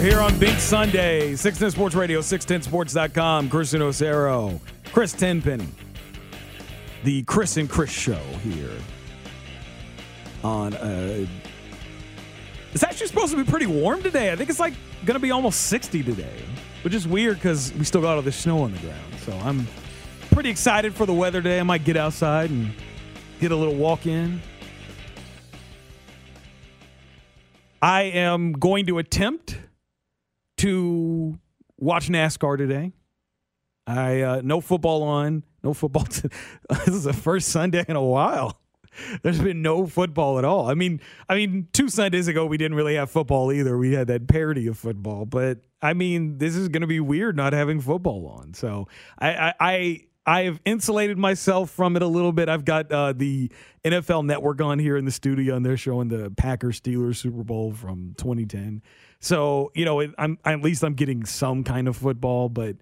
Hour here on Bink Sunday, 610 Sports Radio, 610sports.com. Chris Osero, Chris Tenpenny. The Chris and Chris show here on uh It's actually supposed to be pretty warm today. I think it's like going to be almost 60 today, which is weird because we still got all this snow on the ground. So I'm pretty excited for the weather today. I might get outside and get a little walk in. I am going to attempt to watch NASCAR today. I uh, no football on, no football. T- this is the first Sunday in a while. There's been no football at all. I mean, I mean, two Sundays ago we didn't really have football either. We had that parody of football, but I mean, this is going to be weird not having football on. So I, I, I I have insulated myself from it a little bit. I've got uh, the NFL Network on here in the studio, and they're showing the Packers Steelers Super Bowl from 2010. So you know, it, I'm at least I'm getting some kind of football, but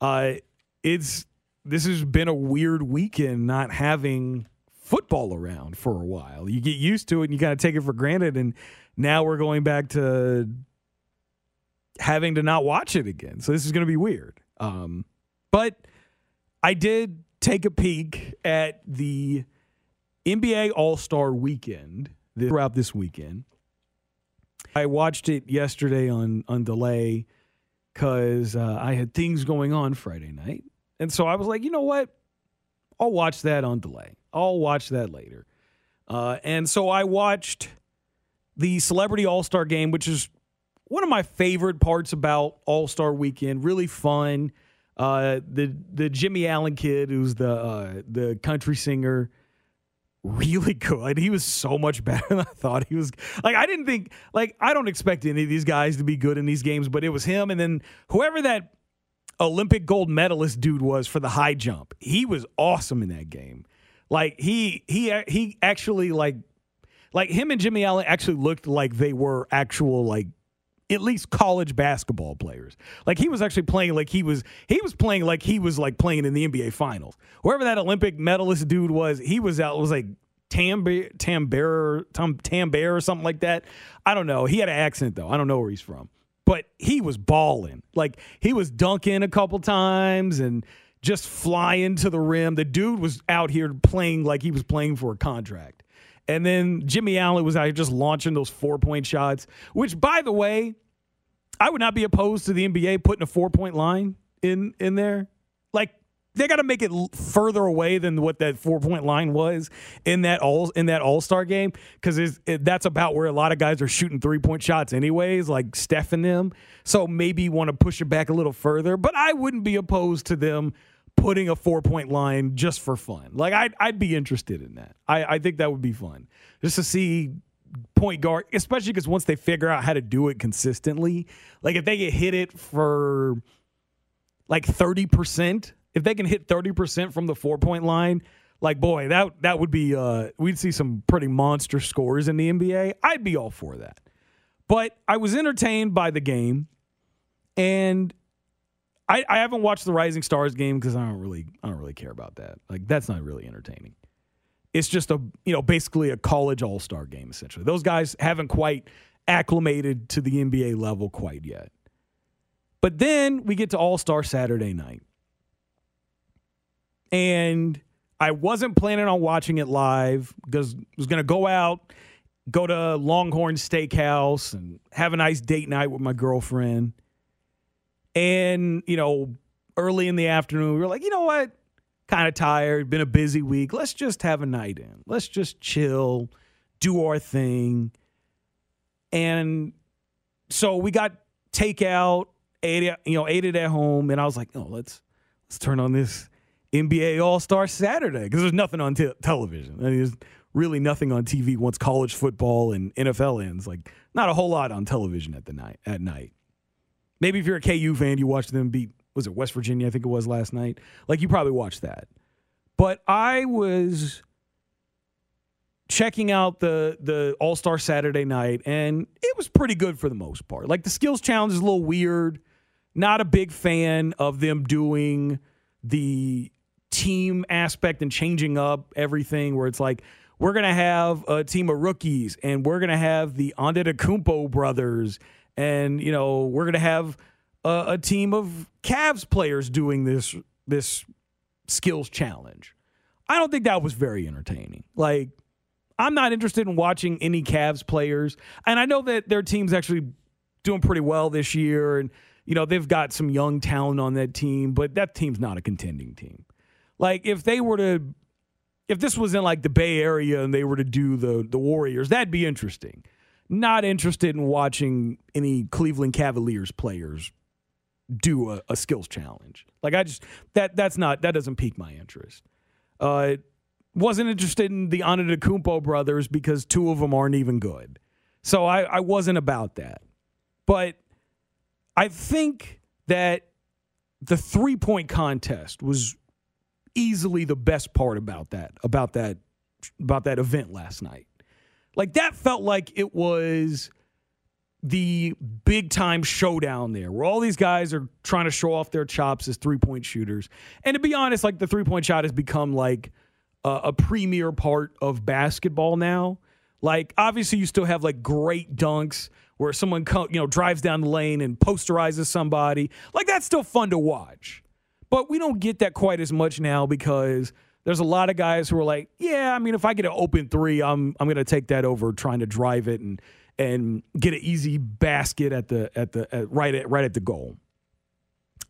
uh, it's this has been a weird weekend not having football around for a while. You get used to it, and you kind of take it for granted, and now we're going back to having to not watch it again. So this is going to be weird. Um, but I did take a peek at the NBA All Star weekend throughout this weekend. I watched it yesterday on on delay because uh, I had things going on Friday night, and so I was like, you know what, I'll watch that on delay. I'll watch that later. Uh, and so I watched the Celebrity All Star Game, which is one of my favorite parts about All Star Weekend. Really fun. Uh, the the Jimmy Allen kid, who's the uh, the country singer, really good. He was so much better than I thought he was. Like I didn't think like I don't expect any of these guys to be good in these games, but it was him and then whoever that Olympic gold medalist dude was for the high jump. He was awesome in that game. Like he he he actually like like him and Jimmy Allen actually looked like they were actual like at least college basketball players. Like he was actually playing like he was he was playing like he was like playing in the NBA finals. Whoever that Olympic medalist dude was, he was out was like Tambear Tambear Tam Tambear or something like that. I don't know. He had an accent though. I don't know where he's from. But he was balling. Like he was dunking a couple times and just flying to the rim. The dude was out here playing like he was playing for a contract. And then Jimmy Allen was out here just launching those four point shots, which, by the way, I would not be opposed to the NBA putting a four point line in in there. Like they got to make it further away than what that four point line was in that all in that All Star game because it, that's about where a lot of guys are shooting three point shots anyways, like Steph and them. So maybe you want to push it back a little further, but I wouldn't be opposed to them putting a four point line just for fun. Like I'd, I'd be interested in that. I, I think that would be fun just to see point guard, especially because once they figure out how to do it consistently, like if they get hit it for like 30%, if they can hit 30% from the four point line, like boy, that that would be uh we'd see some pretty monster scores in the NBA. I'd be all for that. But I was entertained by the game and I, I haven't watched the Rising Stars game because I don't really I don't really care about that. Like that's not really entertaining. It's just a you know basically a college all star game essentially. Those guys haven't quite acclimated to the NBA level quite yet. But then we get to All Star Saturday night. And I wasn't planning on watching it live because I was going to go out, go to Longhorn Steakhouse and have a nice date night with my girlfriend. And, you know, early in the afternoon, we were like, you know what? Kind of tired, been a busy week. Let's just have a night in. Let's just chill, do our thing. And so we got takeout, ate it, you know, ate it at home, and I was like, oh, let's let's turn on this NBA All Star Saturday because there's nothing on te- television. I mean, there's really nothing on TV once college football and NFL ends. Like not a whole lot on television at the night at night. Maybe if you're a KU fan, you watched them beat was it West Virginia? I think it was last night. Like you probably watched that. But I was checking out the the All Star Saturday night, and it was pretty good for the most part. Like the skills challenge is a little weird. Not a big fan of them doing the team aspect and changing up everything where it's like we're gonna have a team of rookies and we're gonna have the Antetokounmpo brothers and you know we're gonna have a, a team of Cavs players doing this this skills challenge. I don't think that was very entertaining. Like I'm not interested in watching any Cavs players, and I know that their team's actually doing pretty well this year, and you know they've got some young talent on that team, but that team's not a contending team. Like if they were to, if this was in like the Bay Area and they were to do the the Warriors, that'd be interesting. Not interested in watching any Cleveland Cavaliers players do a, a skills challenge. Like I just that that's not that doesn't pique my interest. Uh, wasn't interested in the Antetokounmpo brothers because two of them aren't even good. So I, I wasn't about that. But I think that the three point contest was easily the best part about that about that about that event last night. Like that felt like it was the big time showdown there where all these guys are trying to show off their chops as three point shooters. And to be honest, like the three point shot has become like a, a premier part of basketball now. Like obviously you still have like great dunks where someone you know drives down the lane and posterizes somebody. Like that's still fun to watch. But we don't get that quite as much now because there's a lot of guys who are like, yeah, I mean, if I get an open three, I'm I'm gonna take that over trying to drive it and and get an easy basket at the at the at, right at right at the goal.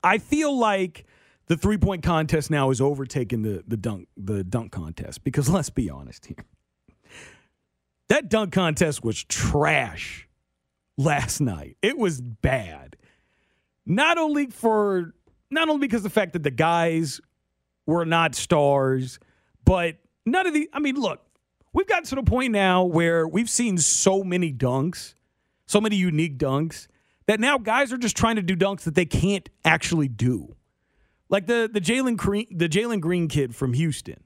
I feel like the three point contest now is overtaking the the dunk the dunk contest because let's be honest here, that dunk contest was trash last night. It was bad. Not only for not only because the fact that the guys were not stars, but none of the. I mean, look, we've gotten to the point now where we've seen so many dunks, so many unique dunks, that now guys are just trying to do dunks that they can't actually do. Like the the Jalen Green, the Jalen Green kid from Houston,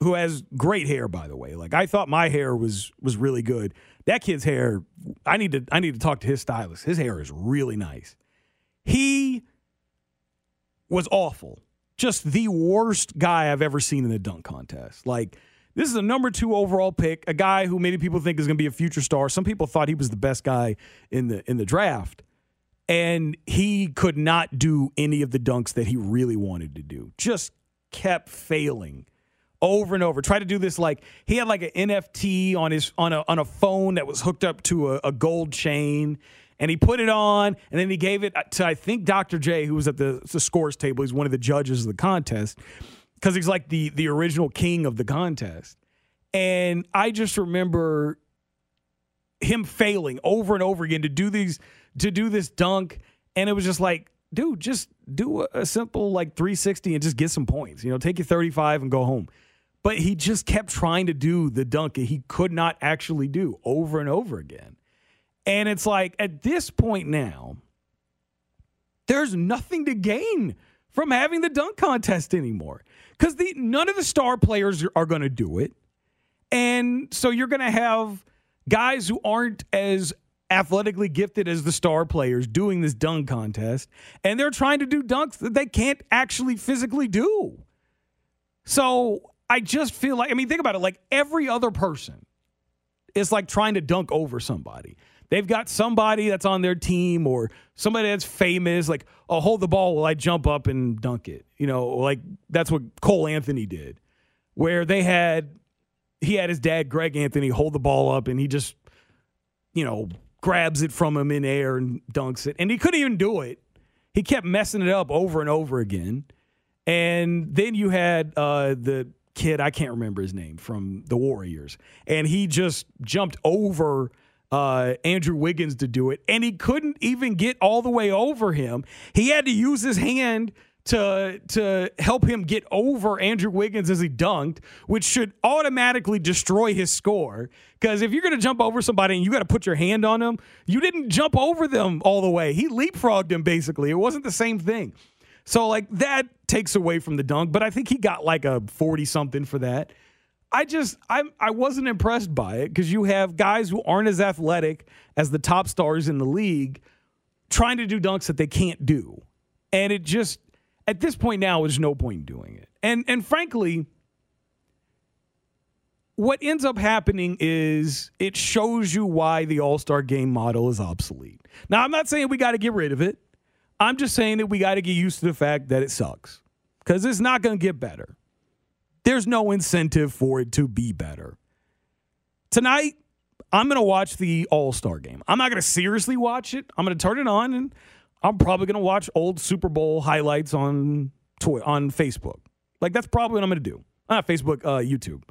who has great hair, by the way. Like I thought my hair was was really good. That kid's hair, I need to I need to talk to his stylist. His hair is really nice. He was awful. Just the worst guy I've ever seen in a dunk contest. Like, this is a number two overall pick, a guy who many people think is going to be a future star. Some people thought he was the best guy in the in the draft, and he could not do any of the dunks that he really wanted to do. Just kept failing over and over. Tried to do this like he had like an NFT on his on a on a phone that was hooked up to a, a gold chain and he put it on, and then he gave it to I think Dr. J, who was at the, the scores table. He's one of the judges of the contest because he's like the the original king of the contest. And I just remember him failing over and over again to do these to do this dunk, and it was just like, dude, just do a, a simple like 360 and just get some points. You know, take your 35 and go home. But he just kept trying to do the dunk that he could not actually do over and over again. And it's like at this point now, there's nothing to gain from having the dunk contest anymore because the none of the star players are going to do it, and so you're going to have guys who aren't as athletically gifted as the star players doing this dunk contest, and they're trying to do dunks that they can't actually physically do. So I just feel like, I mean, think about it like every other person is like trying to dunk over somebody. They've got somebody that's on their team or somebody that's famous, like, oh, hold the ball while I jump up and dunk it. You know, like that's what Cole Anthony did, where they had, he had his dad, Greg Anthony, hold the ball up and he just, you know, grabs it from him in air and dunks it. And he couldn't even do it. He kept messing it up over and over again. And then you had uh, the kid, I can't remember his name, from the Warriors. And he just jumped over uh, Andrew Wiggins to do it. And he couldn't even get all the way over him. He had to use his hand to to help him get over Andrew Wiggins as he dunked, which should automatically destroy his score. Because if you're going to jump over somebody and you got to put your hand on them, you didn't jump over them all the way. He leapfrogged him basically. It wasn't the same thing. So like that takes away from the dunk, but I think he got like a 40 something for that. I just I I wasn't impressed by it because you have guys who aren't as athletic as the top stars in the league trying to do dunks that they can't do. And it just at this point now there's no point in doing it. And and frankly, what ends up happening is it shows you why the All-Star game model is obsolete. Now, I'm not saying we got to get rid of it. I'm just saying that we got to get used to the fact that it sucks because it's not going to get better. There's no incentive for it to be better. Tonight, I'm going to watch the All Star game. I'm not going to seriously watch it. I'm going to turn it on and I'm probably going to watch old Super Bowl highlights on Twitter, on Facebook. Like, that's probably what I'm going to do. Not Facebook, uh, YouTube.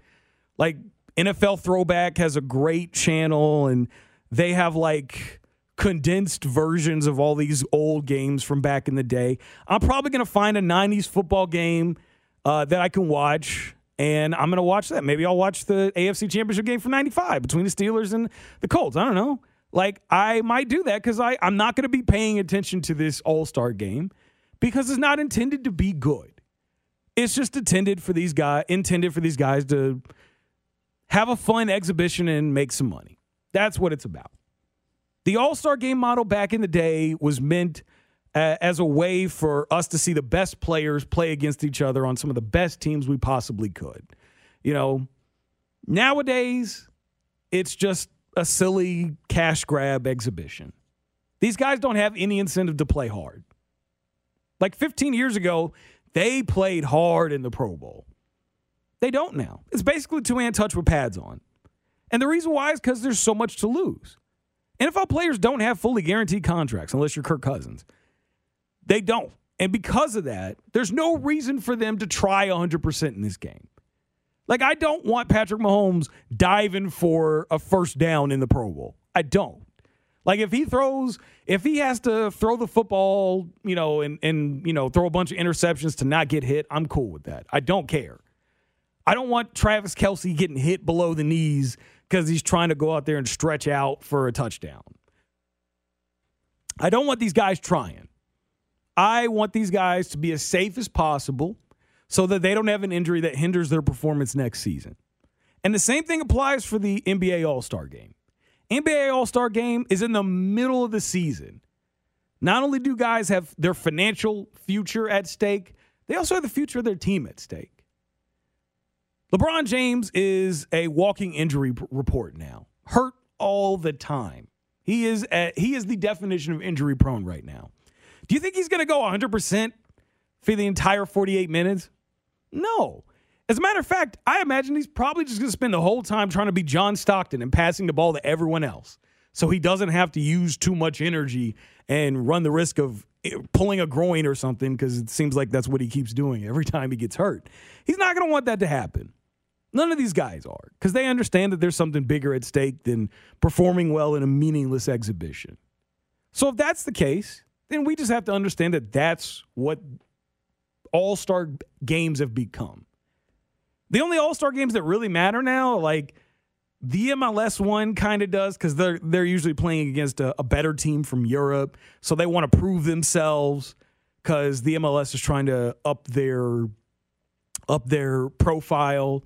Like, NFL Throwback has a great channel and they have like condensed versions of all these old games from back in the day. I'm probably going to find a 90s football game uh, that I can watch, and I'm going to watch that. Maybe I'll watch the AFC Championship game from 95 between the Steelers and the Colts. I don't know. Like, I might do that because I'm not going to be paying attention to this All Star game because it's not intended to be good. It's just intended for these guys, intended for these guys to have a fun exhibition and make some money. That's what it's about. The All Star game model back in the day was meant as a way for us to see the best players play against each other on some of the best teams we possibly could. You know, nowadays, it's just a silly cash grab exhibition. These guys don't have any incentive to play hard. Like 15 years ago, they played hard in the Pro Bowl. They don't now. It's basically two hand touch with pads on. And the reason why is because there's so much to lose. NFL players don't have fully guaranteed contracts unless you're Kirk Cousins. They don't. And because of that, there's no reason for them to try 100% in this game. Like, I don't want Patrick Mahomes diving for a first down in the Pro Bowl. I don't. Like, if he throws, if he has to throw the football, you know, and, and, you know, throw a bunch of interceptions to not get hit, I'm cool with that. I don't care. I don't want Travis Kelce getting hit below the knees because he's trying to go out there and stretch out for a touchdown. I don't want these guys trying. I want these guys to be as safe as possible so that they don't have an injury that hinders their performance next season. And the same thing applies for the NBA All Star game. NBA All Star game is in the middle of the season. Not only do guys have their financial future at stake, they also have the future of their team at stake. LeBron James is a walking injury report now, hurt all the time. He is he is the definition of injury prone right now. Do you think he's going to go 100% for the entire 48 minutes? No. As a matter of fact, I imagine he's probably just going to spend the whole time trying to be John Stockton and passing the ball to everyone else. So he doesn't have to use too much energy and run the risk of eh, pulling a groin or something because it seems like that's what he keeps doing every time he gets hurt. He's not going to want that to happen. None of these guys are because they understand that there's something bigger at stake than performing well in a meaningless exhibition. So if that's the case, then we just have to understand that that's what all star games have become. The only all star games that really matter now, like the MLS one kind of does because they're they're usually playing against a, a, better team from Europe, so they want to prove themselves because the MLS is trying to up their up their profile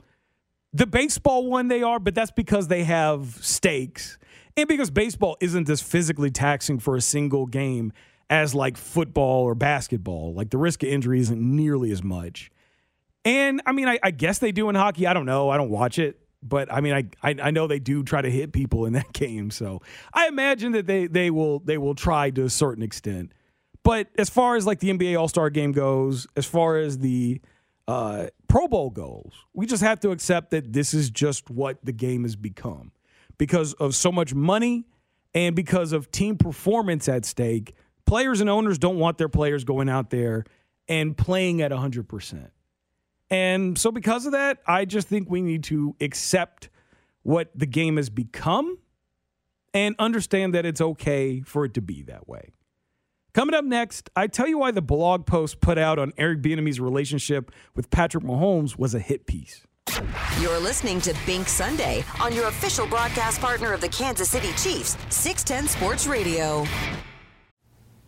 the baseball one, they are, but that's because they have stakes. And because baseball isn't as physically taxing for a single game as like football or basketball, like the risk of injury isn't nearly as much. And I mean, I, I guess they do in hockey. I don't know. I don't watch it. But I mean, I, I, I know they do try to hit people in that game, so I imagine that they they will they will try to a certain extent. But as far as like the NBA All Star Game goes, as far as the uh, Pro Bowl goes, we just have to accept that this is just what the game has become because of so much money and because of team performance at stake. Players and owners don't want their players going out there and playing at 100%. And so, because of that, I just think we need to accept what the game has become and understand that it's okay for it to be that way. Coming up next, I tell you why the blog post put out on Eric Bieniemy's relationship with Patrick Mahomes was a hit piece. You're listening to Bink Sunday on your official broadcast partner of the Kansas City Chiefs, 610 Sports Radio.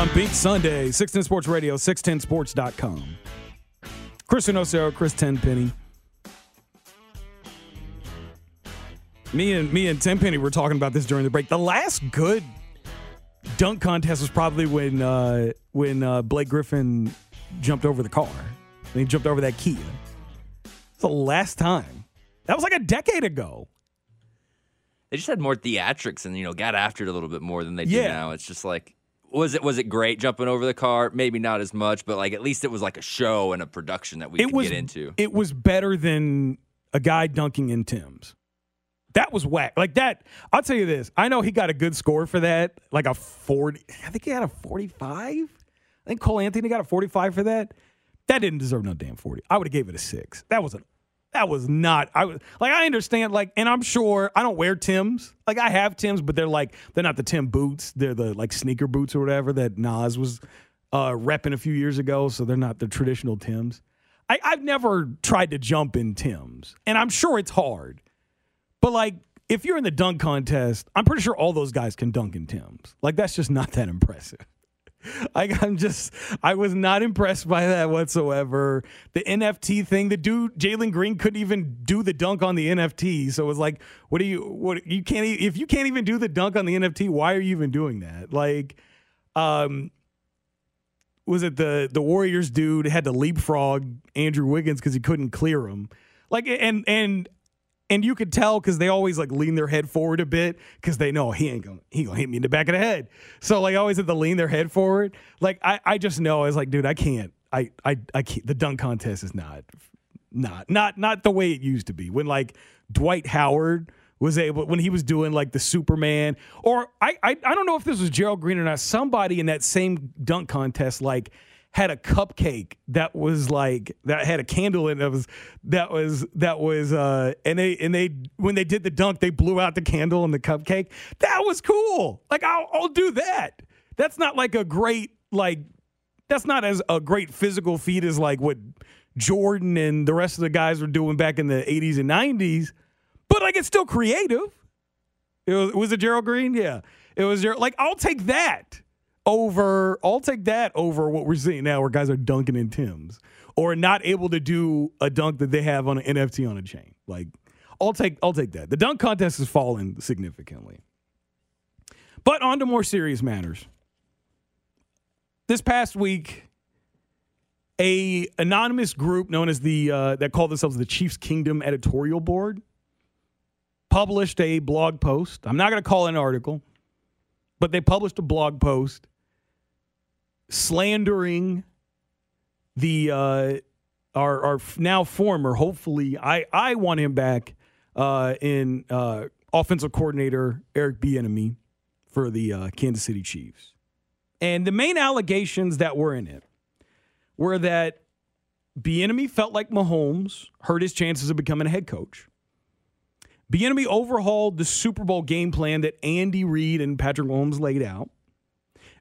On Bink Sunday, 610 Sports Radio, 610sports.com. Chris Uno Cero, Chris Tenpenny. Me and me and Tenpenny were talking about this during the break. The last good dunk contest was probably when uh, when uh, Blake Griffin jumped over the car. And he jumped over that Kia. It's the last time. That was like a decade ago. They just had more theatrics and you know got after it a little bit more than they do Yeah. now. It's just like was it was it great jumping over the car? Maybe not as much, but like at least it was like a show and a production that we it could was get into. It was better than a guy dunking in Tim's. That was whack. Like that. I'll tell you this. I know he got a good score for that, like a forty. I think he had a forty-five. I think Cole Anthony got a forty-five for that. That didn't deserve no damn forty. I would have gave it a six. That wasn't. That was not. I was like, I understand. Like, and I'm sure I don't wear Tim's. Like, I have Tim's, but they're like they're not the Tim boots. They're the like sneaker boots or whatever that Nas was uh, repping a few years ago. So they're not the traditional Tim's. I, I've never tried to jump in Tim's, and I'm sure it's hard. But like, if you're in the dunk contest, I'm pretty sure all those guys can dunk in Tim's. Like, that's just not that impressive. Like, I'm just, I was not impressed by that whatsoever. The NFT thing, the dude, Jalen Green couldn't even do the dunk on the NFT. So it was like, what do you, what, you can't, if you can't even do the dunk on the NFT, why are you even doing that? Like, um, was it the the Warriors dude had to leapfrog Andrew Wiggins because he couldn't clear him? Like and and and you could tell because they always like lean their head forward a bit because they know he ain't gonna he gonna hit me in the back of the head. So like always have to lean their head forward. Like I I just know I was like, dude, I can't. I I I can't. The dunk contest is not not not not the way it used to be when like Dwight Howard was able when he was doing like the Superman or I I, I don't know if this was Gerald Green or not somebody in that same dunk contest like had a cupcake that was like that had a candle in it that was that was that was uh and they and they when they did the dunk they blew out the candle and the cupcake. That was cool. Like I'll, I'll do that. That's not like a great like that's not as a great physical feat as like what Jordan and the rest of the guys were doing back in the 80s and 90s but like it's still creative. It was, was it Gerald Green? Yeah. It was like I'll take that over I'll take that over what we're seeing now where guys are dunking in Tim's or not able to do a dunk that they have on an NFT on a chain. Like I'll take I'll take that. The dunk contest has fallen significantly. But on to more serious matters. This past week, a anonymous group known as the uh, that called themselves the Chiefs Kingdom Editorial Board published a blog post. I'm not going to call it an article, but they published a blog post slandering the uh, our our now former. Hopefully, I I want him back uh, in uh, offensive coordinator Eric Bieniemy for the uh, Kansas City Chiefs. And the main allegations that were in it were that Bieniemy felt like Mahomes hurt his chances of becoming a head coach. Bieniemy overhauled the Super Bowl game plan that Andy Reid and Patrick Mahomes laid out.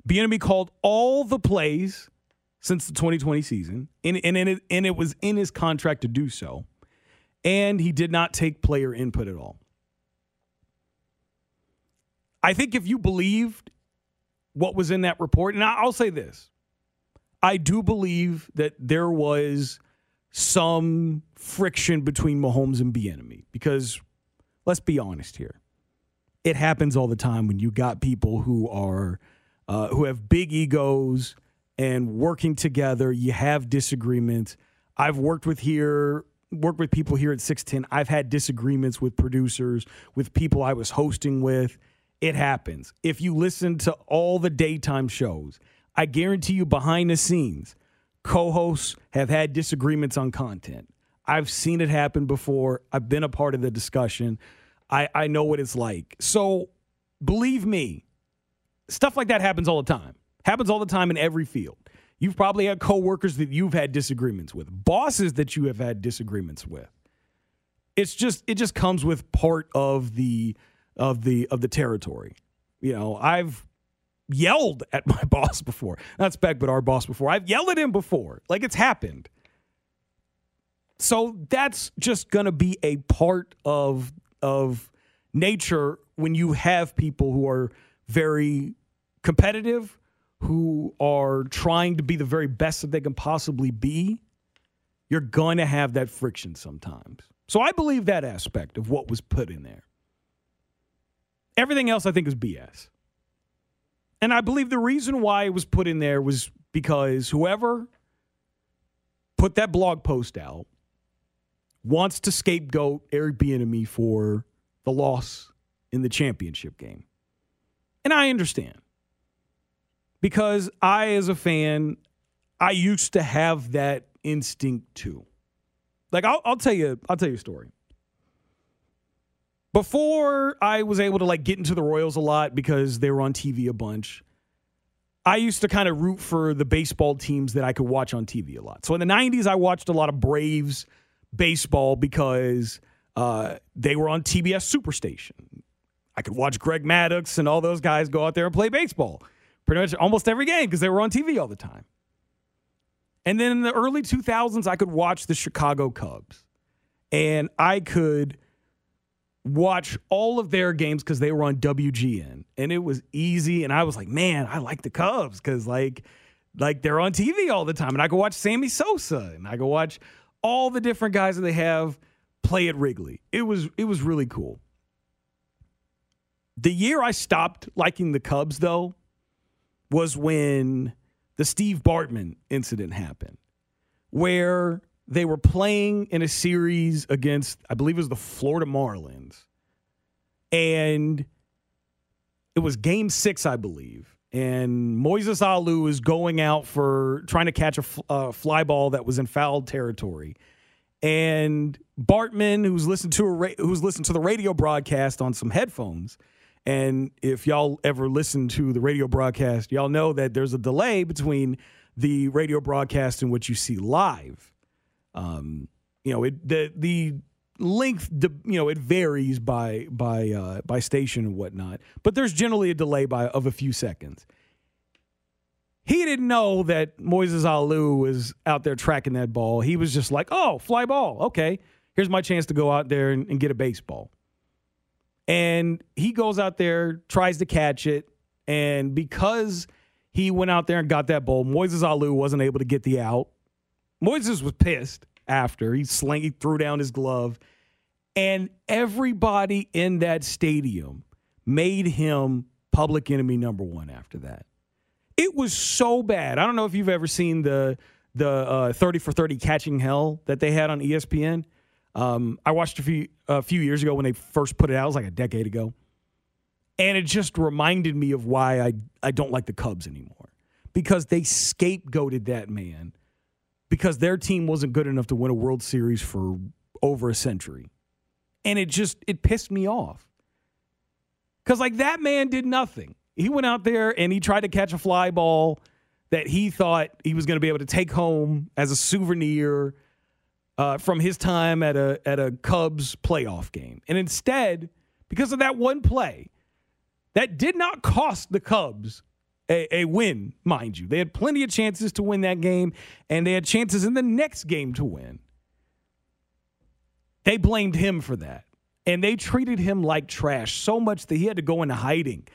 Bieniemy called all the plays since the 2020 season, and, and, and, it, and it was in his contract to do so. And he did not take player input at all. I think if you believed what was in that report, and I'll say this I do believe that there was some friction between Mahomes and Bieniemy because let's be honest here. It happens all the time when you got people who are uh, who have big egos and working together. You have disagreements. I've worked with here, worked with people here at 610. I've had disagreements with producers, with people I was hosting with. It happens. If you listen to all the daytime shows, I guarantee you behind the scenes, co hosts have had disagreements on content. I've seen it happen before. I've been a part of the discussion. I, I know what it's like. So believe me, Stuff like that happens all the time. Happens all the time in every field. You've probably had coworkers that you've had disagreements with, bosses that you have had disagreements with. It's just it just comes with part of the of the of the territory. You know, I've yelled at my boss before. Not Spec, but our boss before. I've yelled at him before. Like it's happened. So that's just going to be a part of of nature when you have people who are very competitive, who are trying to be the very best that they can possibly be, you're going to have that friction sometimes. So I believe that aspect of what was put in there. Everything else I think is BS. And I believe the reason why it was put in there was because whoever put that blog post out wants to scapegoat Eric Bieniemy for the loss in the championship game. And I understand because I, as a fan, I used to have that instinct too. Like I'll, I'll tell you, I'll tell you a story. Before I was able to like get into the Royals a lot because they were on TV a bunch, I used to kind of root for the baseball teams that I could watch on TV a lot. So in the '90s, I watched a lot of Braves baseball because uh, they were on TBS Superstation. I could watch Greg Maddux and all those guys go out there and play baseball pretty much almost every game because they were on TV all the time. And then in the early 2000s, I could watch the Chicago Cubs and I could watch all of their games because they were on WGN and it was easy. And I was like, man, I like the Cubs because like, like they're on TV all the time. And I could watch Sammy Sosa and I could watch all the different guys that they have play at Wrigley. It was it was really cool. The year I stopped liking the Cubs though was when the Steve Bartman incident happened, where they were playing in a series against, I believe it was the Florida Marlins. And it was game six, I believe. And Moises Alou is going out for trying to catch a uh, fly ball that was in foul territory. And Bartman, who's listened to a ra- who's listened to the radio broadcast on some headphones, and if y'all ever listen to the radio broadcast, y'all know that there's a delay between the radio broadcast and what you see live. Um, you know, it the the length, you know, it varies by by uh, by station and whatnot, but there's generally a delay by of a few seconds. He didn't know that Moises Alou was out there tracking that ball. He was just like, "Oh, fly ball, okay. Here's my chance to go out there and, and get a baseball." And he goes out there, tries to catch it, and because he went out there and got that ball, Moises Alou wasn't able to get the out. Moises was pissed after he slang, he threw down his glove, and everybody in that stadium made him public enemy number one after that. It was so bad. I don't know if you've ever seen the the uh, 30 for 30 catching hell that they had on ESPN. Um, I watched a few a few years ago when they first put it out. It was like a decade ago, and it just reminded me of why I I don't like the Cubs anymore. Because they scapegoated that man. Because their team wasn't good enough to win a World Series for over a century, and it just it pissed me off. Because like that man did nothing. He went out there and he tried to catch a fly ball that he thought he was going to be able to take home as a souvenir uh, from his time at a at a Cubs playoff game. And instead, because of that one play, that did not cost the Cubs a, a, win, mind you. They had plenty of chances to win that game, and they had chances in the next game to win. They blamed him for that. And they treated him like trash so much that he had to go into hiding.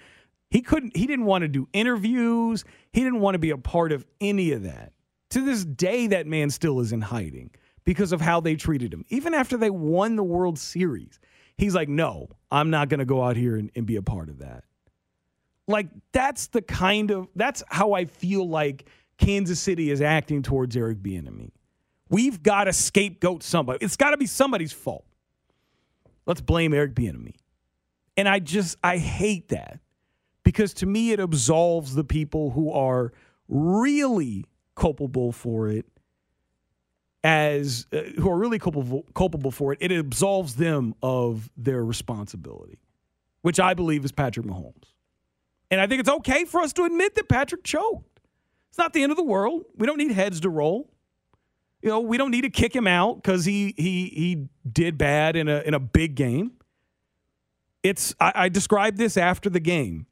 He couldn't he didn't want to do interviews. He didn't want to be a part of any of that. To this day that man still is in hiding because of how they treated him. Even after they won the World Series, he's like, "No, I'm not going to go out here and, and be a part of that." Like that's the kind of that's how I feel like Kansas City is acting towards Eric Bieniemy. We've got to scapegoat somebody. It's got to be somebody's fault. Let's blame Eric Bieniemy. And I just I hate that because to me it absolves the people who are really culpable for it as uh, who are really culpable culpable for it. It absolves them of their responsibility, which I believe is Patrick Mahomes. And I think it's okay for us to admit that Patrick choked. It's not the end of the world. We don't need heads to roll. You know, we don't need to kick him out because he he he did bad in a in a big game. It's I, I described this after the game.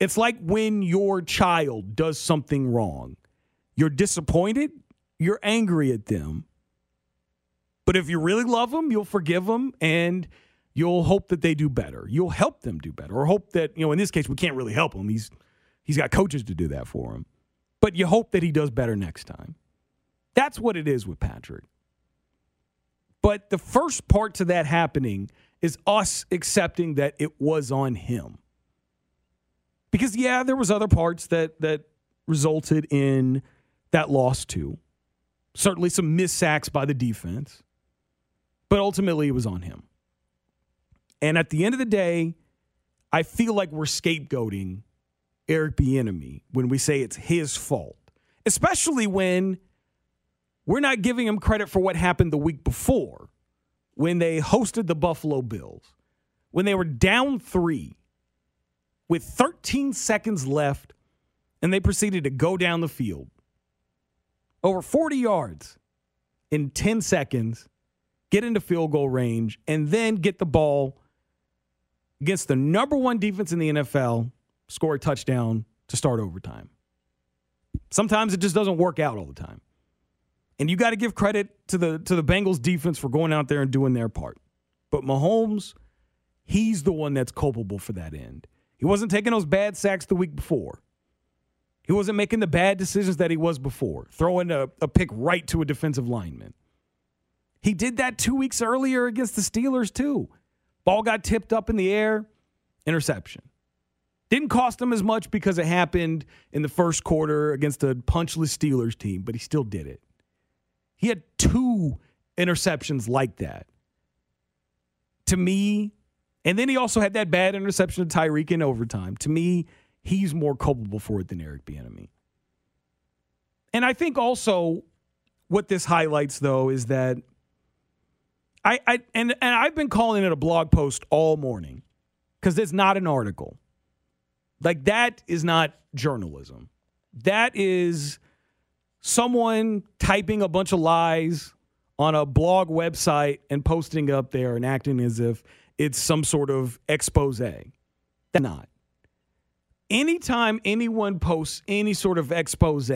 It's like when your child does something wrong. You're disappointed, you're angry at them. But if you really love them, you'll forgive them and you'll hope that they do better. You'll help them do better or hope that, you know, in this case we can't really help him. He's he's got coaches to do that for him. But you hope that he does better next time. That's what it is with Patrick. But the first part to that happening is us accepting that it was on him. Because yeah, there was other parts that that resulted in that loss too. Certainly some missed sacks by the defense. But ultimately it was on him. And at the end of the day, I feel like we're scapegoating Eric Bieniemy when we say it's his fault, especially when we're not giving him credit for what happened the week before when they hosted the Buffalo Bills, when they were down three with 13 seconds left, and they proceeded to go down the field over 40 yards in 10 seconds, get into field goal range, and then get the ball against the number one defense in the NFL, score a touchdown to start overtime. Sometimes it just doesn't work out all the time. And you got to give credit to the to the Bengals defense for going out there and doing their part. But Mahomes, he's the one that's culpable for that end. He wasn't taking those bad sacks the week before. He wasn't making the bad decisions that he was before, throwing a, a pick right to a defensive lineman. He did that two weeks earlier against the Steelers, too. Ball got tipped up in the air, interception. Didn't cost him as much because it happened in the first quarter against a punchless Steelers team, but he still did it. He had two interceptions like that. To me, and then he also had that bad interception of Tyreek in overtime. To me, he's more culpable for it than Eric Bieniemy. And I think also what this highlights though is that I, I and and I've been calling it a blog post all morning because it's not an article. Like that is not journalism. That is someone typing a bunch of lies on a blog website and posting up there and acting as if it's some sort of expose. That's not. Anytime anyone posts any sort of expose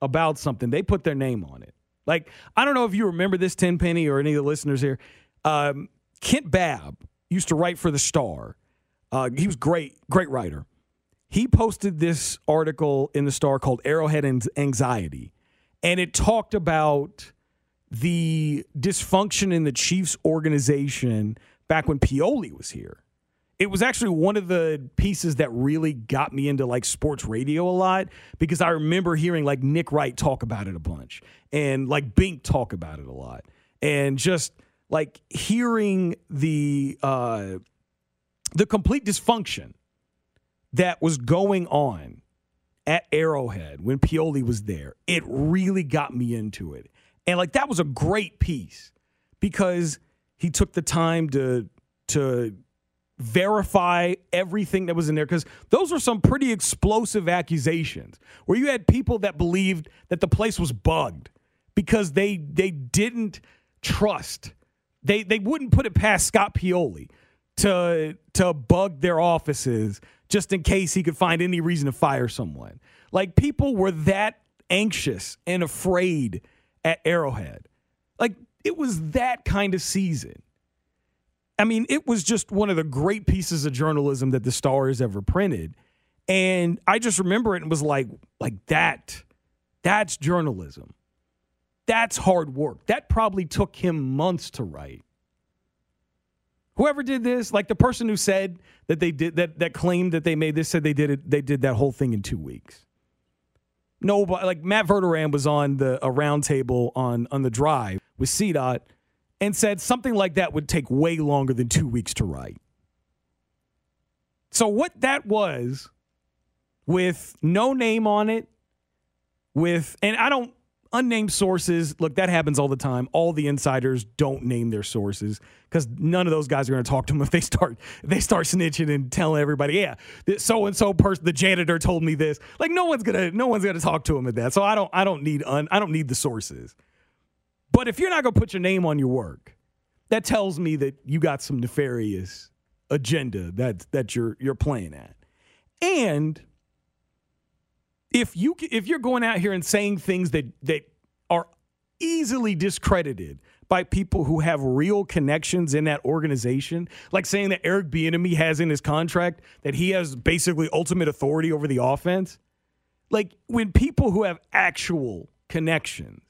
about something, they put their name on it. Like, I don't know if you remember this, Tenpenny, or any of the listeners here. Um, Kent Babb used to write for The Star. Uh, he was great, great writer. He posted this article in The Star called Arrowhead and Anxiety, and it talked about the dysfunction in the Chiefs organization back when Pioli was here. It was actually one of the pieces that really got me into like sports radio a lot because I remember hearing like Nick Wright talk about it a bunch and like Bink talk about it a lot. And just like hearing the uh the complete dysfunction that was going on at Arrowhead when Pioli was there, it really got me into it. And like that was a great piece because he took the time to to verify everything that was in there because those were some pretty explosive accusations where you had people that believed that the place was bugged because they they didn't trust they they wouldn't put it past Scott Pioli to to bug their offices just in case he could find any reason to fire someone. Like people were that anxious and afraid at Arrowhead. Like it was that kind of season. I mean, it was just one of the great pieces of journalism that the Star has ever printed. And I just remember it and was like, like that, that's journalism. That's hard work. That probably took him months to write. Whoever did this, like the person who said that they did that that claimed that they made this said they did it they did that whole thing in 2 weeks. Nobody like Matt Verderame was on the a roundtable on on the drive with CDOT and said something like that would take way longer than 2 weeks to write. So what that was with no name on it with and I don't unnamed sources look that happens all the time. All the insiders don't name their sources because none of those guys are going to talk to them if they start if they start snitching and telling everybody yeah so and so person the janitor told me this. Like no one's gonna no one's gonna talk to him at that. So i don't i don't need un, i don't need the sources but if you're not gonna put your name on your work that tells me that you got some nefarious agenda that that you're you're playing at. And if you if you're going out here and saying things that that are easily discredited by people who have real connections in that organization, like saying that Eric Bieniemy has in his contract that he has basically ultimate authority over the offense, like when people who have actual connections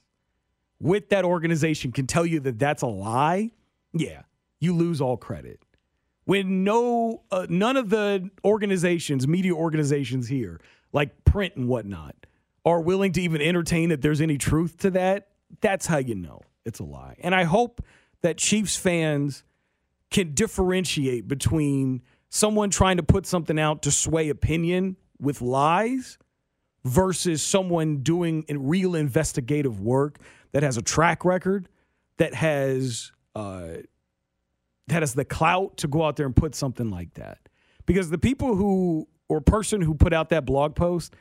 with that organization can tell you that that's a lie, yeah, you lose all credit. When no, uh, none of the organizations, media organizations here, like print and whatnot, are willing to even entertain that there's any truth to that, that's how you know it's a lie. And I hope that Chiefs fans can differentiate between someone trying to put something out to sway opinion with lies versus someone doing real investigative work that has a track record, that has uh, that has the clout to go out there and put something like that. Because the people who or person who put out that blog post,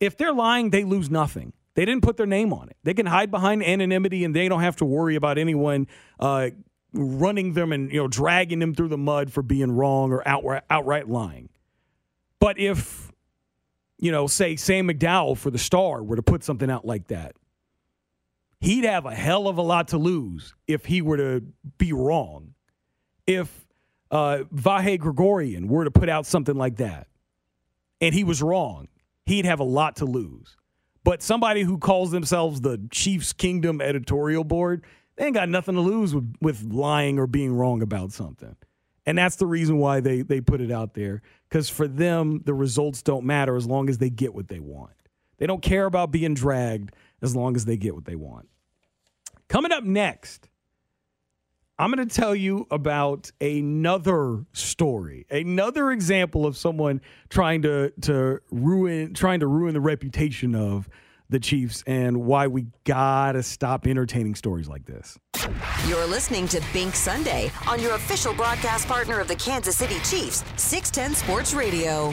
if they're lying, they lose nothing. They didn't put their name on it. They can hide behind anonymity, and they don't have to worry about anyone uh, running them and you know dragging them through the mud for being wrong or outright, outright lying. But if you know, say Sam McDowell for the Star were to put something out like that, he'd have a hell of a lot to lose if he were to be wrong. If uh, Vahe Gregorian were to put out something like that, and he was wrong, he'd have a lot to lose. But somebody who calls themselves the Chiefs Kingdom editorial board, they ain't got nothing to lose with, with lying or being wrong about something. And that's the reason why they, they put it out there. Because for them, the results don't matter as long as they get what they want. They don't care about being dragged as long as they get what they want. Coming up next, I'm going to tell you about another story, another example of someone trying to to ruin trying to ruin the reputation of the Chiefs and why we got to stop entertaining stories like this. You're listening to Bink Sunday on your official broadcast partner of the Kansas City Chiefs, 610 Sports Radio.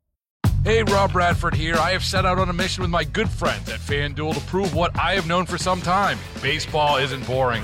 Hey, Rob Bradford here. I have set out on a mission with my good friends at FanDuel to prove what I have known for some time baseball isn't boring.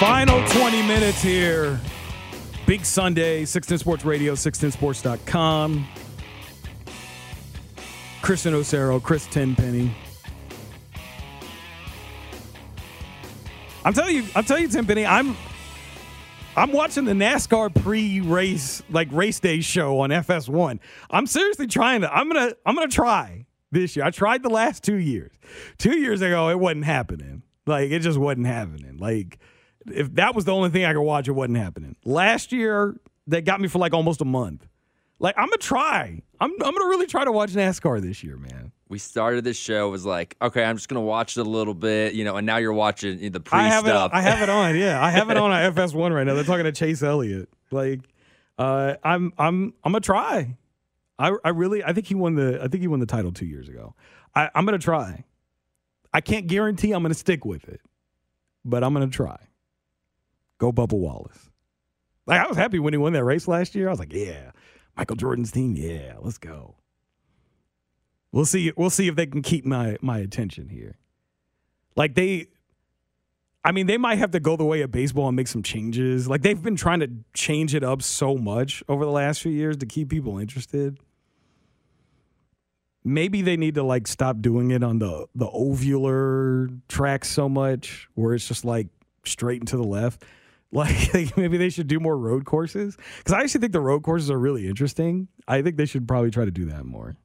Final 20 minutes here. Bink Sunday, 610 Sports Radio, 610sports.com. Chris Uno Cero, Chris Tenpenny. I'm telling you, I'm telling you, Tenpenny, I'm I'm watching the NASCAR pre-race, like race day show on FS1. I'm seriously trying to. I'm gonna. I'm gonna try this year. I tried the last two years. Two years ago, it wasn't happening. Like it just wasn't happening. Like if that was the only thing I could watch, it wasn't happening. Last year, they got me for like almost a month. Like I'm gonna try. I'm I'm gonna really try to watch NASCAR this year, man. We started this show was like, okay, I'm just gonna watch it a little bit, you know, and now you're watching the pre I have stuff. it. I have it on. Yeah, I have it on at FS1 right now. They're talking to Chase Elliott. Like, uh, I'm I'm I'm gonna try. I I really I think he won the I think he won the title two years ago. I, I'm gonna try. I can't guarantee I'm gonna stick with it, but I'm gonna try. Go Bubba Wallace. Like I was happy when he won that race last year. I was like, yeah, Michael Jordan's team. Yeah, let's go. We'll see. We'll see if they can keep my my attention here. Like they, I mean, they might have to go the way of baseball and make some changes. Like they've been trying to change it up so much over the last few years to keep people interested. Maybe they need to like stop doing it on the the ovular track so much, where it's just like straight and to the left. Like maybe they should do more road courses because I actually think the road courses are really interesting. I think they should probably try to do that more.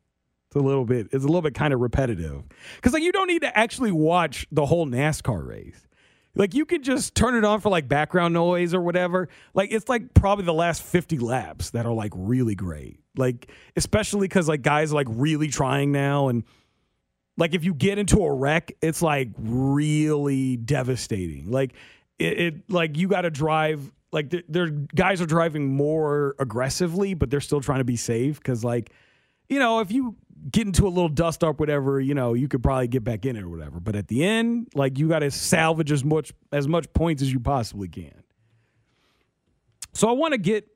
It's a little bit. It's a little bit kind of repetitive because like you don't need to actually watch the whole NASCAR race. Like you could just turn it on for like background noise or whatever. Like it's like probably the last 50 laps that are like really great. Like especially cuz like guys are like really trying now and like if you get into a wreck, it's like really devastating. Like it, it like you got to drive like their guys are driving more aggressively, but they're still trying to be safe cuz like you know, if you get into a little dust up, whatever, you know, you could probably get back in it or whatever. But at the end, like you got to salvage as much as much points as you possibly can. So I want to get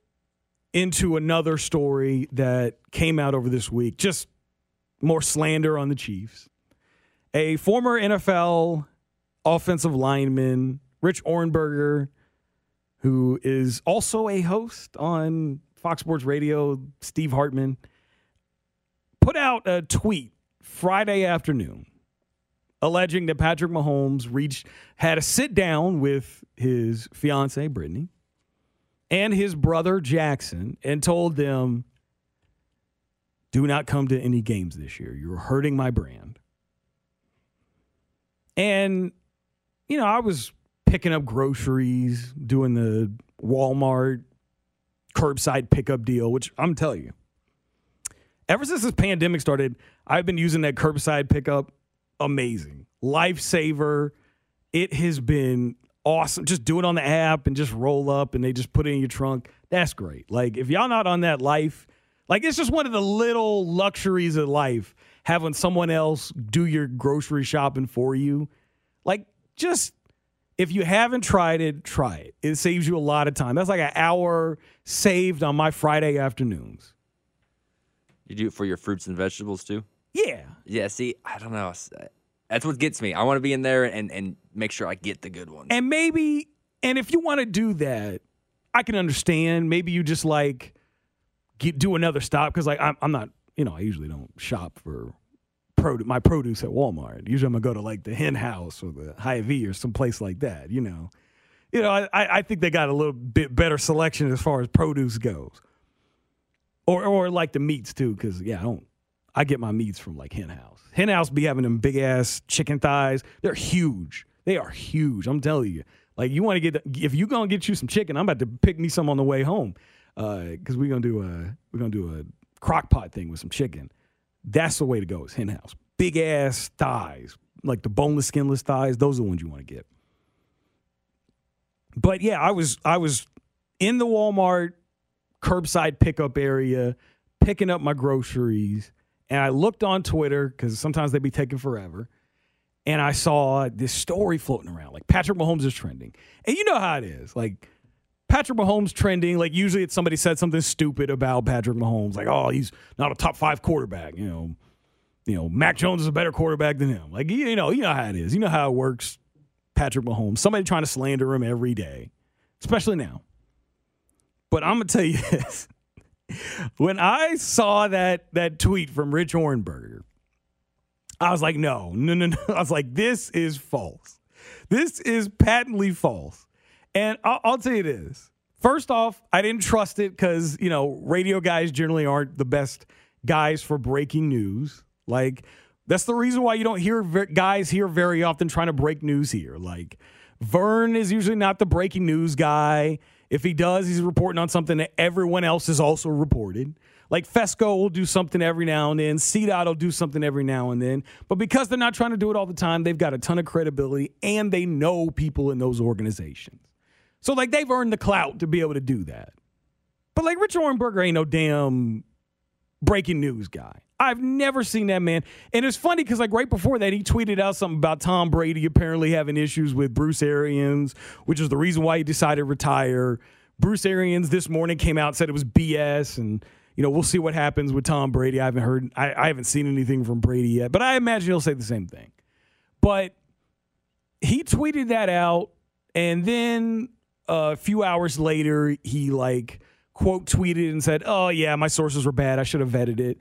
into another story that came out over this week. Just more slander on the Chiefs. A former NFL offensive lineman, Rich Ohrnberger, who is also a host on Fox Sports Radio, Steve Hartman put out a tweet Friday afternoon alleging that Patrick Mahomes reached had a sit down with his fiancee Brittany and his brother Jackson and told them do not come to any games this year. You're hurting my brand. And you know, I was picking up groceries, doing the Walmart curbside pickup deal, which I'm telling you ever since this pandemic started, I've been using that curbside pickup. Amazing. Lifesaver. It has been awesome. Just do it on the app and just roll up and they just put it in your trunk. That's great. Like if y'all not on that life, like it's just one of the little luxuries of life having someone else do your grocery shopping for you. Like just if you haven't tried it, try it. It saves you a lot of time. That's like an hour saved on my Friday afternoons. You do it for your fruits and vegetables too? Yeah. Yeah, see, I don't know. Uh, that's what gets me. I want to be in there and, and make sure I get the good ones. And maybe, and if you want to do that, I can understand. Maybe you just like get, do another stop because, like, I'm, I'm not, you know, I usually don't shop for my produce at Walmart. Usually I'm to go to like the Hen House or the Hy-Vee or some place like that, you know. You know, I, I think they got a little bit better selection as far as produce goes. Or, or like the meats too, because, yeah, I don't, I get my meats from like Hen House. Hen House be having them big ass chicken thighs. They're huge. They are huge. I'm telling you. Like you want to get if you gonna get you some chicken, I'm about to pick me some on the way home. Uh, cause we're gonna do a we're gonna do a crock pot thing with some chicken. That's the way to go. Is Hen House. Big ass thighs, like the boneless, skinless thighs. Those are the ones you want to get. But yeah, I was I was in the Walmart curbside pickup area, picking up my groceries and I looked on Twitter because sometimes they'd be taking forever. And I saw this story floating around like Patrick Mahomes is trending. And you know how it is. Like Patrick Mahomes trending, like usually it's somebody said something stupid about Patrick Mahomes, like, oh, he's not a top five quarterback. You know, you know, Mac Jones is a better quarterback than him. Like, you know, you know how it is. You know how it works. Patrick Mahomes. Somebody trying to slander him every day, especially now. But I'm gonna tell you this when I saw that that tweet from Rich Ohrnberger, I was like, no, no, no, no. I was like, this is false. This is patently false. And I'll, I'll tell you this. First off, I didn't trust it because, you know, radio guys generally aren't the best guys for breaking news. Like, that's the reason why you don't hear guys here very often trying to break news here. Like, Vern is usually not the breaking news guy. If he does, he's reporting on something that everyone else has also reported. Like Fesco will do something every now and then. CDOT will do something every now and then. But because they're not trying to do it all the time, they've got a ton of credibility and they know people in those organizations. So, like, they've earned the clout to be able to do that. But, like, Rich Ohrnberger ain't no damn breaking news guy. I've never seen that man. And it's funny because, like, right before that, he tweeted out something about Tom Brady apparently having issues with Bruce Arians, which is the reason why he decided to retire. Bruce Arians this morning came out said it was BS. And, you know, we'll see what happens with Tom Brady. I haven't heard, I, I haven't seen anything from Brady yet, but I imagine he'll say the same thing. But he tweeted that out. And then a few hours later, he, like, quote tweeted and said, Oh, yeah, my sources were bad. I should have vetted it.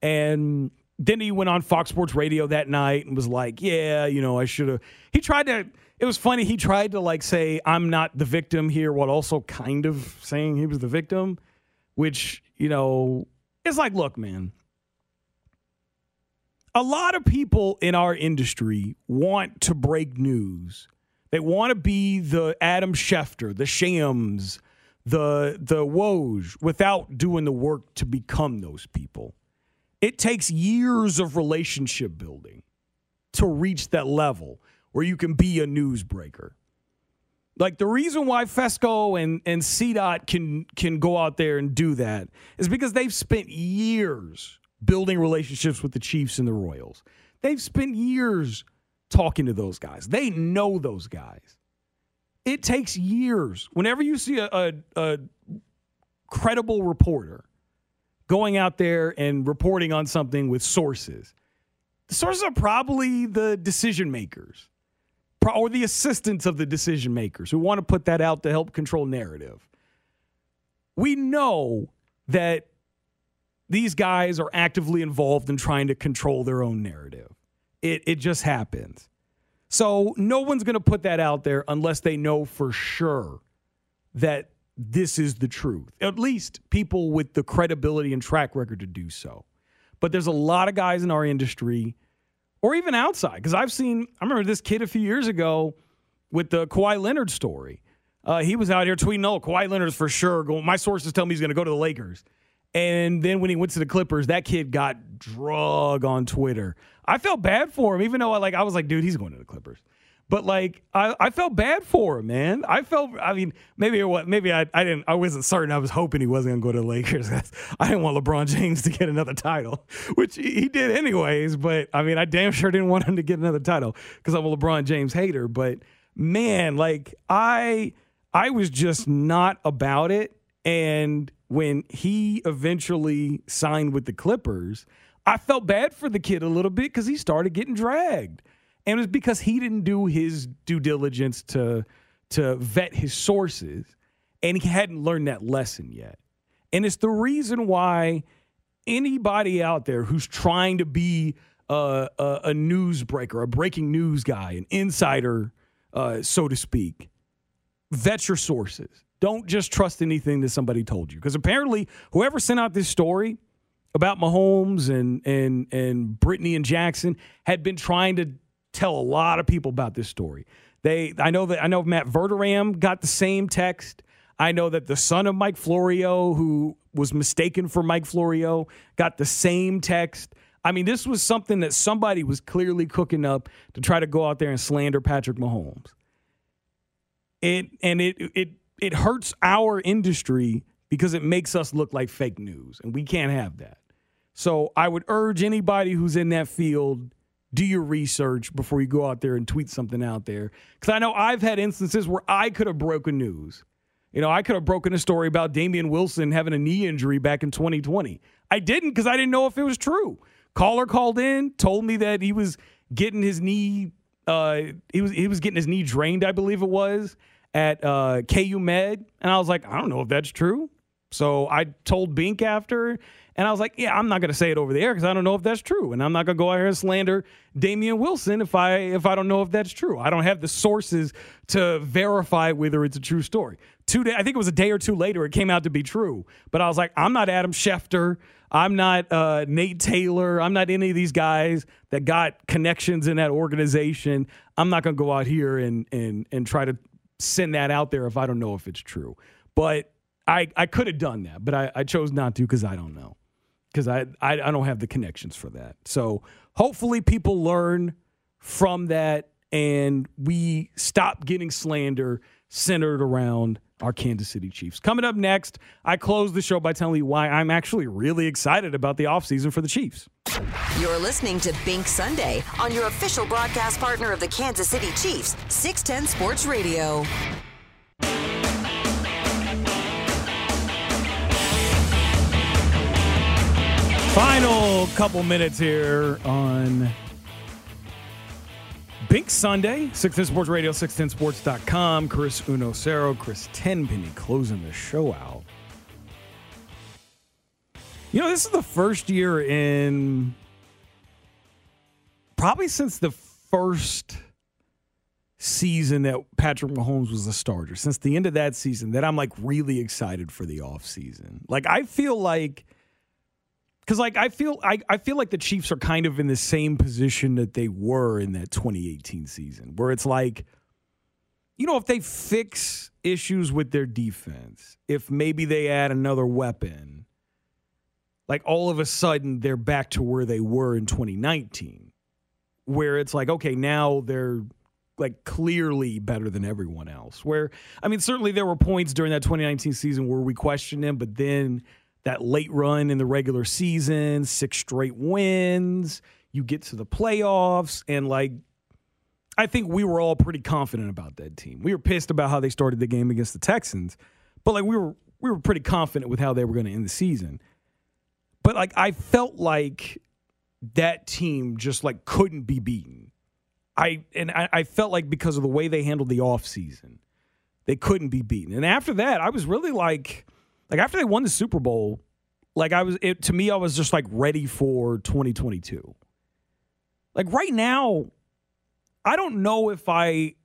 And then he went on Fox Sports Radio that night and was like, "Yeah, you know, I should have." He tried to. It was funny. He tried to like say, "I'm not the victim here," while also kind of saying he was the victim, which you know, it's like, look, man. A lot of people in our industry want to break news. They want to be the Adam Schefter, the Shams, the the Woj, without doing the work to become those people. It takes years of relationship building to reach that level where you can be a newsbreaker. Like the reason why Fesco and, and CDOT can can go out there and do that is because they've spent years building relationships with the Chiefs and the Royals. They've spent years talking to those guys. They know those guys. It takes years. Whenever you see a, a, a credible reporter going out there and reporting on something with sources. The sources are probably the decision makers or the assistants of the decision makers who want to put that out to help control narrative. We know that these guys are actively involved in trying to control their own narrative. It, it just happens. So no one's going to put that out there unless they know for sure that this is the truth. At least people with the credibility and track record to do so. But there's a lot of guys in our industry, or even outside, because I've seen, I remember this kid a few years ago with the Kawhi Leonard story. Uh, he was out here tweeting, "Oh, Kawhi Leonard's for sure going." My sources tell me he's going to go to the Lakers. And then when he went to the Clippers, that kid got drug on Twitter. I felt bad for him, even though I like I was like, dude, he's going to the Clippers. But like I, I felt bad for him, man. I felt I mean, maybe what maybe I, I didn't I wasn't certain. I was hoping he wasn't gonna go to the Lakers. I didn't want LeBron James to get another title, which he did anyways. But I mean I damn sure didn't want him to get another title because I'm a LeBron James hater. But man, like I I was just not about it. And when he eventually signed with the Clippers, I felt bad for the kid a little bit because he started getting dragged. And it was because he didn't do his due diligence to, to vet his sources and he hadn't learned that lesson yet. And it's the reason why anybody out there who's trying to be a, a, a newsbreaker, a breaking news guy, an insider, uh, so to speak, vet your sources. Don't just trust anything that somebody told you. Because apparently, whoever sent out this story about Mahomes and and and Brittany and Jackson had been trying to tell a lot of people about this story. They, I know that I know Matt Verderame got the same text. I know that the son of Mike Florio, who was mistaken for Mike Florio, got the same text. I mean, this was something that somebody was clearly cooking up to try to go out there and slander Patrick Mahomes. It and it it it hurts our industry because it makes us look like fake news, and we can't have that. So I would urge anybody who's in that field do your research before you go out there and tweet something out there. Because I know I've had instances where I could have broken news. You know, I could have broken a story about Damien Wilson having a knee injury back in 2020. I didn't because I didn't know if it was true. Caller called in, told me that he was getting his knee, uh, he was he was getting his knee drained, I believe it was, at uh, KU Med, and I was like, I don't know if that's true. So I told Bink after, and I was like, yeah, I'm not to say it over the air because I don't know if that's true, and I'm not to go out here and slander Damien Wilson if I if I don't know if that's true. I don't have the sources to verify whether it's a true story. Two day, I think it was a day or two later, it came out to be true. But I was like, I'm not Adam Schefter. I'm not uh, Nate Taylor. I'm not any of these guys that got connections in that organization. I'm not to go out here and and and try to send that out there if I don't know if it's true. But I I could have done that, but I, I chose not to because I don't know because I, I I don't have the connections for that. So hopefully people learn from that and we stop getting slander centered around our Kansas City Chiefs. Coming up next, I close the show by telling you why I'm actually really excited about the offseason for the Chiefs. You're listening to Bink Sunday on your official broadcast partner of the Kansas City Chiefs, 610 Sports Radio. Final couple minutes here on Bink Sunday, 610 Sports Radio, 610sports.com. Chris Uno Cero, Chris Tenpenny closing the show out. You know, this is the first year in probably since the first season that Patrick Mahomes was a starter, since the end of that season, that I'm like really excited for the offseason. Like, I feel like because like I feel I, I feel like the Chiefs are kind of in the same position that they were in that 2018 season, where it's like, you know, if they fix issues with their defense, if maybe they add another weapon, like all of a sudden they're back to where they were in 2019, where it's like, okay, now they're like clearly better than everyone else. Where I mean, certainly there were points during that 2019 season where we questioned them, but then that late run in the regular season, six straight wins, you get to the playoffs, and like I think we were all pretty confident about that team. We were pissed about how they started the game against the Texans, but like we were we were pretty confident with how they were going to end the season. But like I felt like that team just like couldn't be beaten. I and I, I felt like because of the way they handled the offseason, they couldn't be beaten. And after that, I was really like like after they won the Super Bowl, like I was it, to me I was just like ready for 2022. Like right now, I don't know if I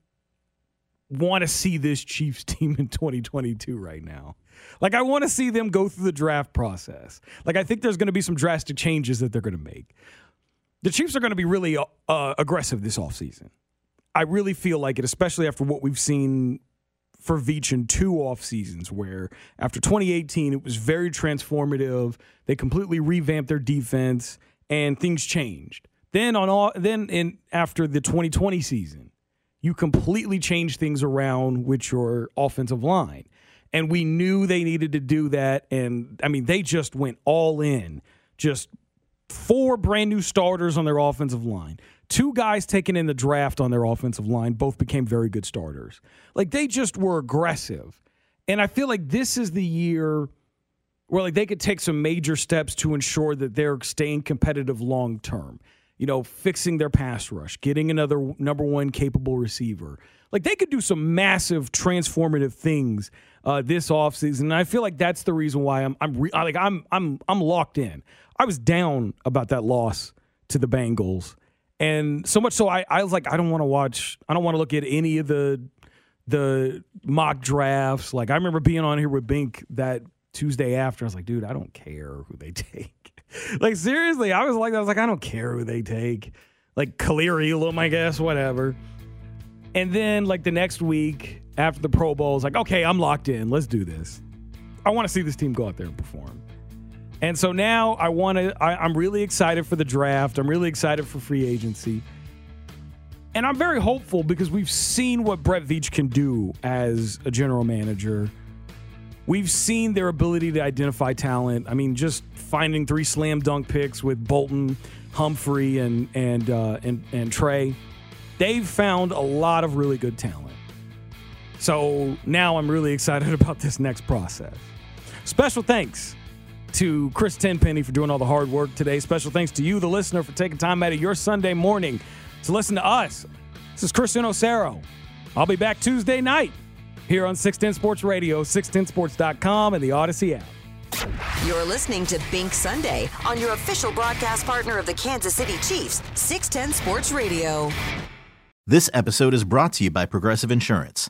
want to see this Chiefs team in 2022 right now. Like I want to see them go through the draft process. Like I think there's going to be some drastic changes that they're going to make. The Chiefs are going to be really uh, aggressive this offseason. I really feel like it, especially after what we've seen for Veach in two off seasons where after 2018 it was very transformative. They completely revamped their defense and things changed. Then on all then in after the 2020 season, you completely change things around with your offensive line. And we knew they needed to do that. And I mean, they just went all in. Just four brand new starters on their offensive line. Two guys taken in the draft on their offensive line both became very good starters. Like they just were aggressive. And I feel like this is the year where like they could take some major steps to ensure that they're staying competitive long term. You know, fixing their pass rush, getting another number one capable receiver. Like they could do some massive transformative things uh, this offseason. And I feel like that's the reason why I'm I'm re- like I'm I'm I'm locked in. I was down about that loss to the Bengals. And so much so I, I was like, I don't want to watch I don't want to look at any of the the mock drafts. Like I remember being on here with Bink that Tuesday after. I was like, dude, I don't care who they take. like seriously, I was like, I was like, I don't care who they take. Like Kaiir Elam, I guess, whatever. And then like the next week after the Pro Bowl, it's like, okay, I'm locked in. Let's do this. I want to see this team go out there and perform. And so now I want to. I'm really excited for the draft. I'm really excited for free agency. And I'm very hopeful because we've seen what Brett Veach can do as a general manager. We've seen their ability to identify talent. I mean, just finding three slam dunk picks with Bolton, Humphrey, and and uh, and and Trey. They've found a lot of really good talent. So now I'm really excited about this next process. Special thanks to Chris Tenpenny for doing all the hard work today. Special thanks to you, the listener, for taking time out of your Sunday morning to listen to us. This is Chris Uno Cero. I'll be back Tuesday night here on 610 Sports Radio, 610sports.com, and the Audacy app. You're listening to Bink Sunday on your official broadcast partner of the Kansas City Chiefs, 610 Sports Radio. This episode is brought to you by Progressive Insurance.